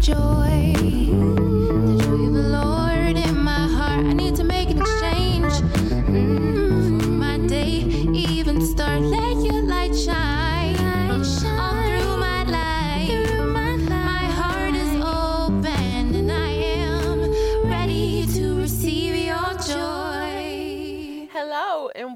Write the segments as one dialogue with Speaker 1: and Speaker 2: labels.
Speaker 1: joy.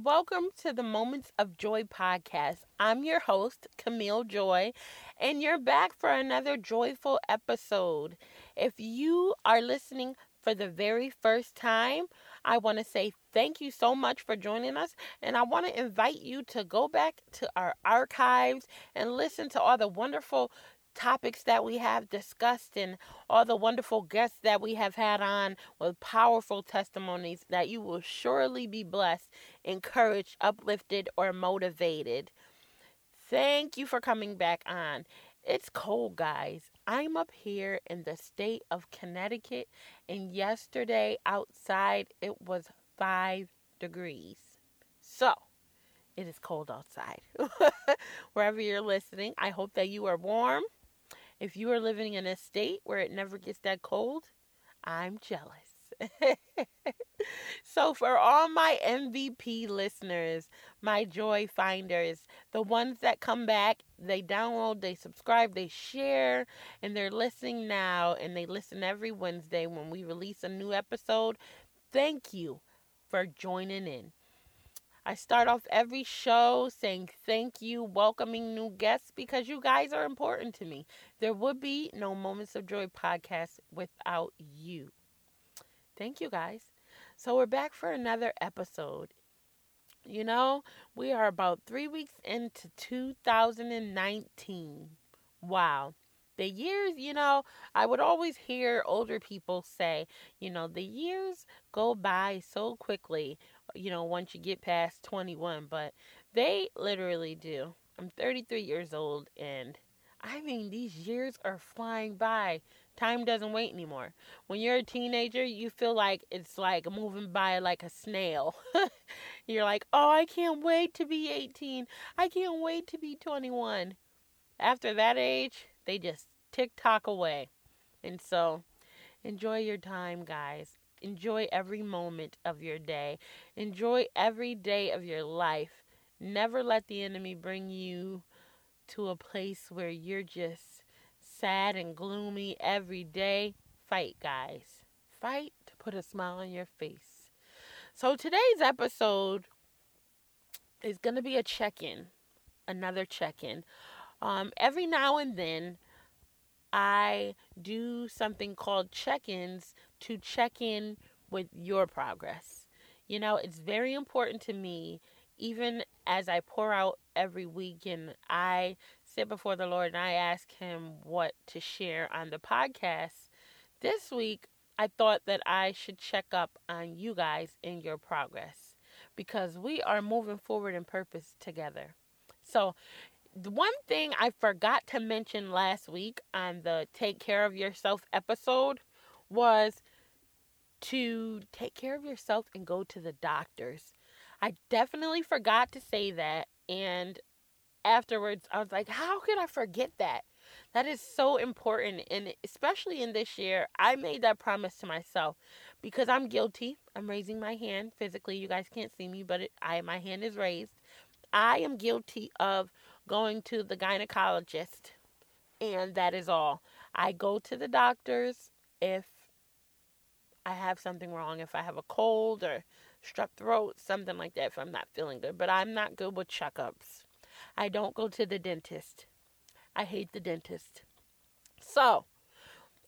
Speaker 2: Welcome to the Moments of Joy podcast. I'm your host, Camille Joy, and you're back for another joyful episode. If you are listening for the very first time, I want to say thank you so much for joining us, and I want to invite you to go back to our archives and listen to all the wonderful topics that we have discussed and all the wonderful guests that we have had on with powerful testimonies that you will surely be blessed, encouraged, uplifted, or motivated. Thank you for coming back on. It's cold, guys. I'm up here in the state of Connecticut, and yesterday outside it was five degrees. So, it is cold outside. Wherever you're listening, I hope that you are warm. If you are living in a state where it never gets that cold, I'm jealous. so, for all my MVP listeners, my joy finders, the ones that come back, they download, they subscribe, they share, and they're listening now, and they listen every Wednesday when we release a new episode, thank you for joining in. I start off every show saying thank you, welcoming new guests because you guys are important to me. There would be no Moments of Joy podcast without you. Thank you guys. So we're back for another episode. You know, we are about three weeks into 2019. Wow. The years, you know, I would always hear older people say, you know, the years go by so quickly, you know, once you get past 21, but they literally do. I'm 33 years old, and I mean, these years are flying by. Time doesn't wait anymore. When you're a teenager, you feel like it's like moving by like a snail. you're like, oh, I can't wait to be 18. I can't wait to be 21. After that age, they just tick tock away. And so, enjoy your time, guys. Enjoy every moment of your day. Enjoy every day of your life. Never let the enemy bring you to a place where you're just sad and gloomy every day. Fight, guys. Fight to put a smile on your face. So today's episode is going to be a check-in, another check-in. Um, every now and then, I do something called check-ins to check in with your progress. You know, it's very important to me, even as I pour out every week and I sit before the Lord and I ask Him what to share on the podcast. This week, I thought that I should check up on you guys in your progress because we are moving forward in purpose together. So, the one thing I forgot to mention last week on the Take Care of Yourself episode was to take care of yourself and go to the doctors. I definitely forgot to say that. And afterwards, I was like, how could I forget that? That is so important. And especially in this year, I made that promise to myself because I'm guilty. I'm raising my hand physically. You guys can't see me, but it, I my hand is raised. I am guilty of going to the gynecologist, and that is all. I go to the doctors if I have something wrong, if I have a cold or strep throat, something like that, if I'm not feeling good. But I'm not good with checkups. I don't go to the dentist. I hate the dentist. So,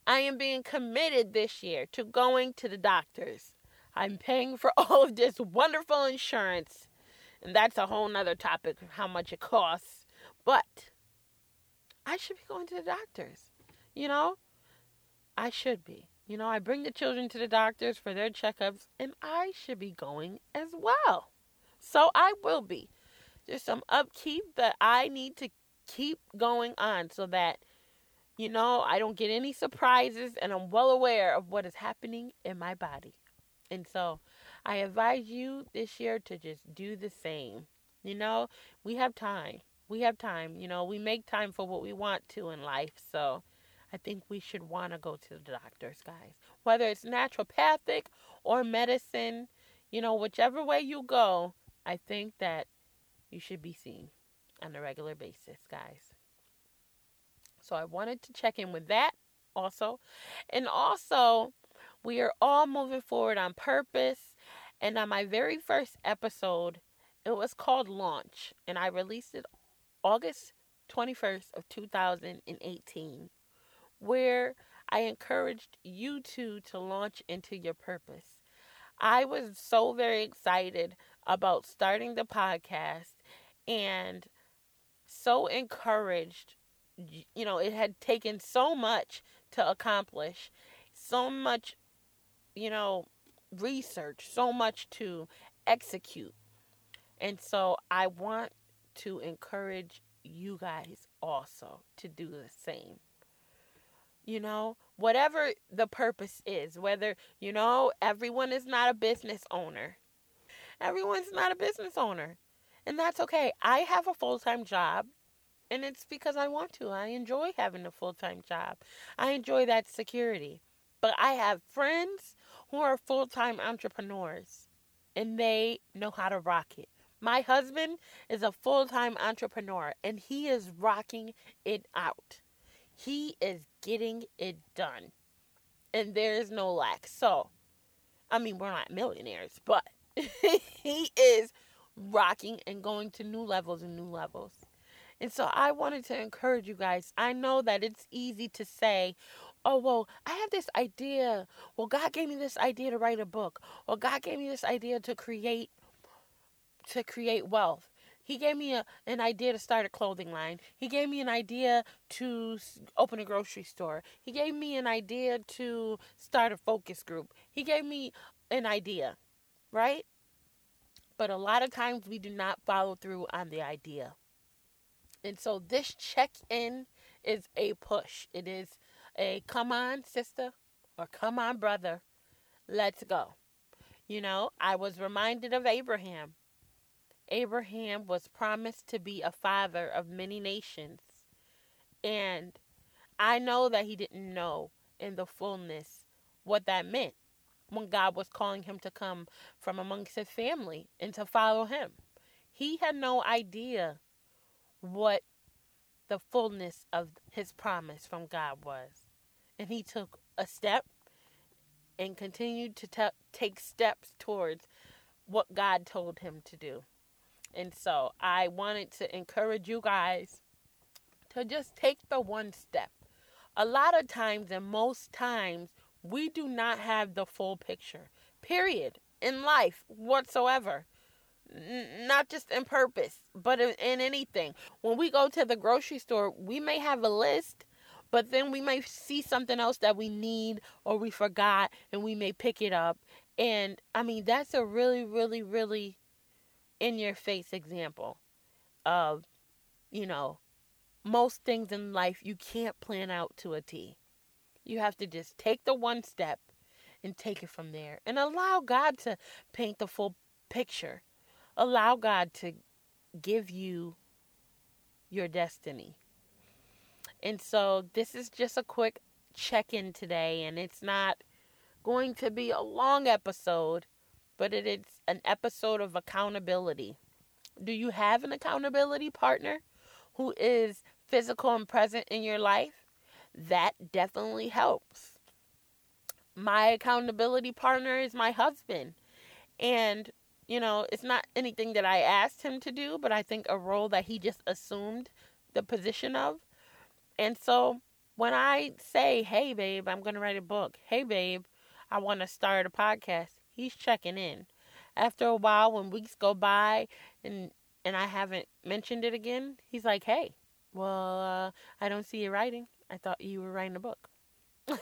Speaker 2: I am being committed this year to going to the doctors. I'm paying for all of this wonderful insurance. And that's a whole nother topic, how much it costs. But I should be going to the doctors. You know, I should be. You know, I bring the children to the doctors for their checkups, and I should be going as well. So I will be. There's some upkeep that I need to keep going on so that, you know, I don't get any surprises and I'm well aware of what is happening in my body. And so I advise you this year to just do the same. You know, we have time we have time. You know, we make time for what we want to in life. So I think we should want to go to the doctors, guys. Whether it's naturopathic or medicine, you know, whichever way you go, I think that you should be seen on a regular basis, guys. So I wanted to check in with that also. And also, we are all moving forward on purpose. And on my very first episode, it was called Launch, and I released it August 21st of 2018, where I encouraged you two to launch into your purpose. I was so very excited about starting the podcast and so encouraged. You know, it had taken so much to accomplish, so much, you know, research, so much to execute. And so I want to encourage you guys also to do the same. You know, whatever the purpose is, whether, you know, everyone is not a business owner. Everyone's not a business owner. And that's okay. I have a full time job, and it's because I want to. I enjoy having a full time job, I enjoy that security. But I have friends who are full time entrepreneurs, and they know how to rock it. My husband is a full time entrepreneur, and he is rocking it out. He is getting it done, and there is no lack. So, I mean, we're not millionaires, but he is rocking and going to new levels and new levels. And so I wanted to encourage you guys. I know that it's easy to say, oh, well, I have this idea. Well, God gave me this idea to write a book. Well, God gave me this idea to create to create wealth. He gave me a, an idea to start a clothing line. He gave me an idea to open a grocery store. He gave me an idea to start a focus group. He gave me an idea, right? But a lot of times we do not follow through on the idea. And so this check in is a push. It is a come on, sister, or come on, brother, let's go. You know, I was reminded of Abraham. Abraham was promised to be a father of many nations. And I know that he didn't know in the fullness what that meant when God was calling him to come from amongst his family and to follow him. He had no idea what the fullness of his promise from God was. And he took a step and continued to t- take steps towards what God told him to do. And so I wanted to encourage you guys to just take the one step. A lot of times, and most times, we do not have the full picture, period, in life whatsoever. N- not just in purpose, but in, in anything. When we go to the grocery store, we may have a list, but then we may see something else that we need or we forgot and we may pick it up. And I mean, that's a really, really, really in your face example of, you know, most things in life you can't plan out to a T. You have to just take the one step and take it from there and allow God to paint the full picture. Allow God to give you your destiny. And so this is just a quick check in today, and it's not going to be a long episode, but it is an episode of accountability. Do you have an accountability partner who is physical and present in your life? that definitely helps. My accountability partner is my husband. And, you know, it's not anything that I asked him to do, but I think a role that he just assumed the position of. And so when I say, hey, babe, I'm going to write a book, hey, babe, I want to start a podcast, he's checking in. After a while, when weeks go by and and I haven't mentioned it again, he's like, hey, well, uh, I don't see you writing. I thought you were writing a book.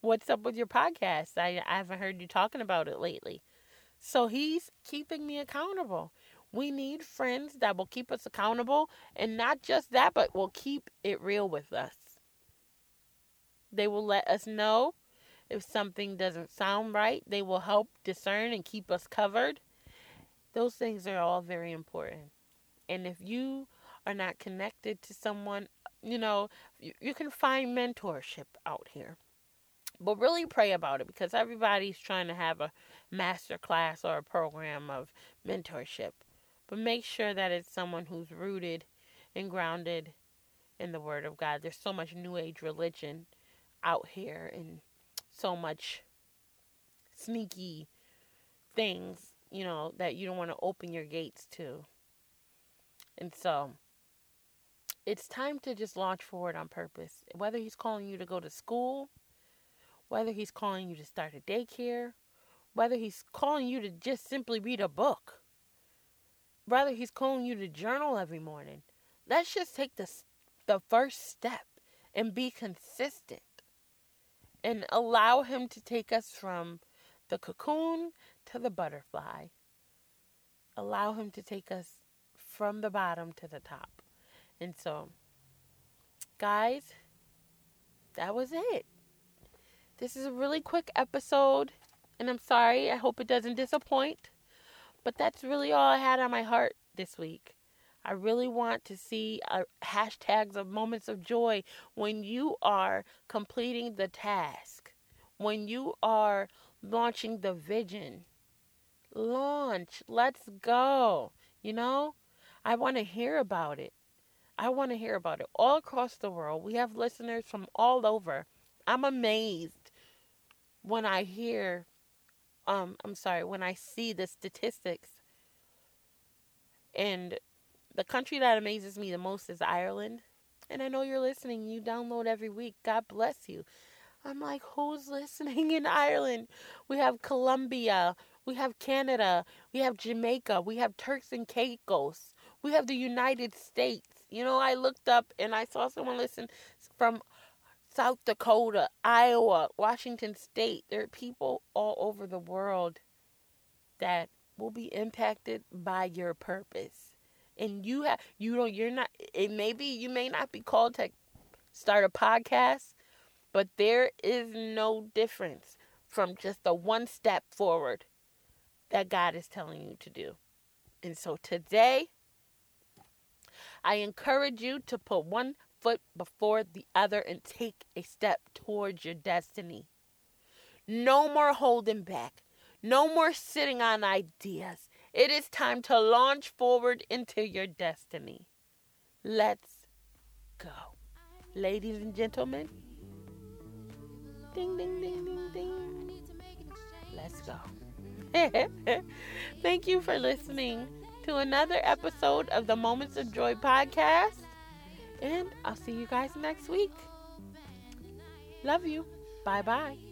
Speaker 2: What's up with your podcast? I, I haven't heard you talking about it lately. So he's keeping me accountable. We need friends that will keep us accountable, and not just that, but will keep it real with us. They will let us know if something doesn't sound right. They will help discern and keep us covered. Those things are all very important. And if you are not connected to someone you know, you, you can find mentorship out here. But really pray about it because everybody's trying to have a master class or a program of mentorship. But make sure that it's someone who's rooted and grounded in the Word of God. There's so much New Age religion out here and so much sneaky things, you know, that you don't want to open your gates to. And so it's time to just launch forward on purpose. Whether he's calling you to go to school, whether he's calling you to start a daycare, whether he's calling you to just simply read a book, whether he's calling you to journal every morning. Let's just take the, the first step and be consistent and allow him to take us from the cocoon to the butterfly. Allow him to take us from the bottom to the top. And so, guys, that was it. This is a really quick episode, and I'm sorry. I hope it doesn't disappoint. But that's really all I had on my heart this week. I really want to see uh, hashtags of moments of joy when you are completing the task, when you are launching the vision. Launch. Let's go. You know, I want to hear about it. I want to hear about it all across the world. We have listeners from all over. I'm amazed when I hear, um, I'm sorry, when I see the statistics. And the country that amazes me the most is Ireland. And I know you're listening. You download every week. God bless you. I'm like, who's listening in Ireland? We have Colombia. We have Canada. We have Jamaica. We have Turks and Caicos. We have the United States. You know, I looked up and I saw someone listen from South Dakota, Iowa, Washington State. There are people all over the world that will be impacted by your purpose. And you have you don't you're not it maybe you may not be called to start a podcast, but there is no difference from just the one step forward that God is telling you to do. And so today I encourage you to put one foot before the other and take a step towards your destiny. No more holding back. No more sitting on ideas. It is time to launch forward into your destiny. Let's go. Ladies and gentlemen, ding, ding, ding, ding, ding. Let's go. Thank you for listening to another episode of the Moments of Joy podcast. And I'll see you guys next week. Love you. Bye bye.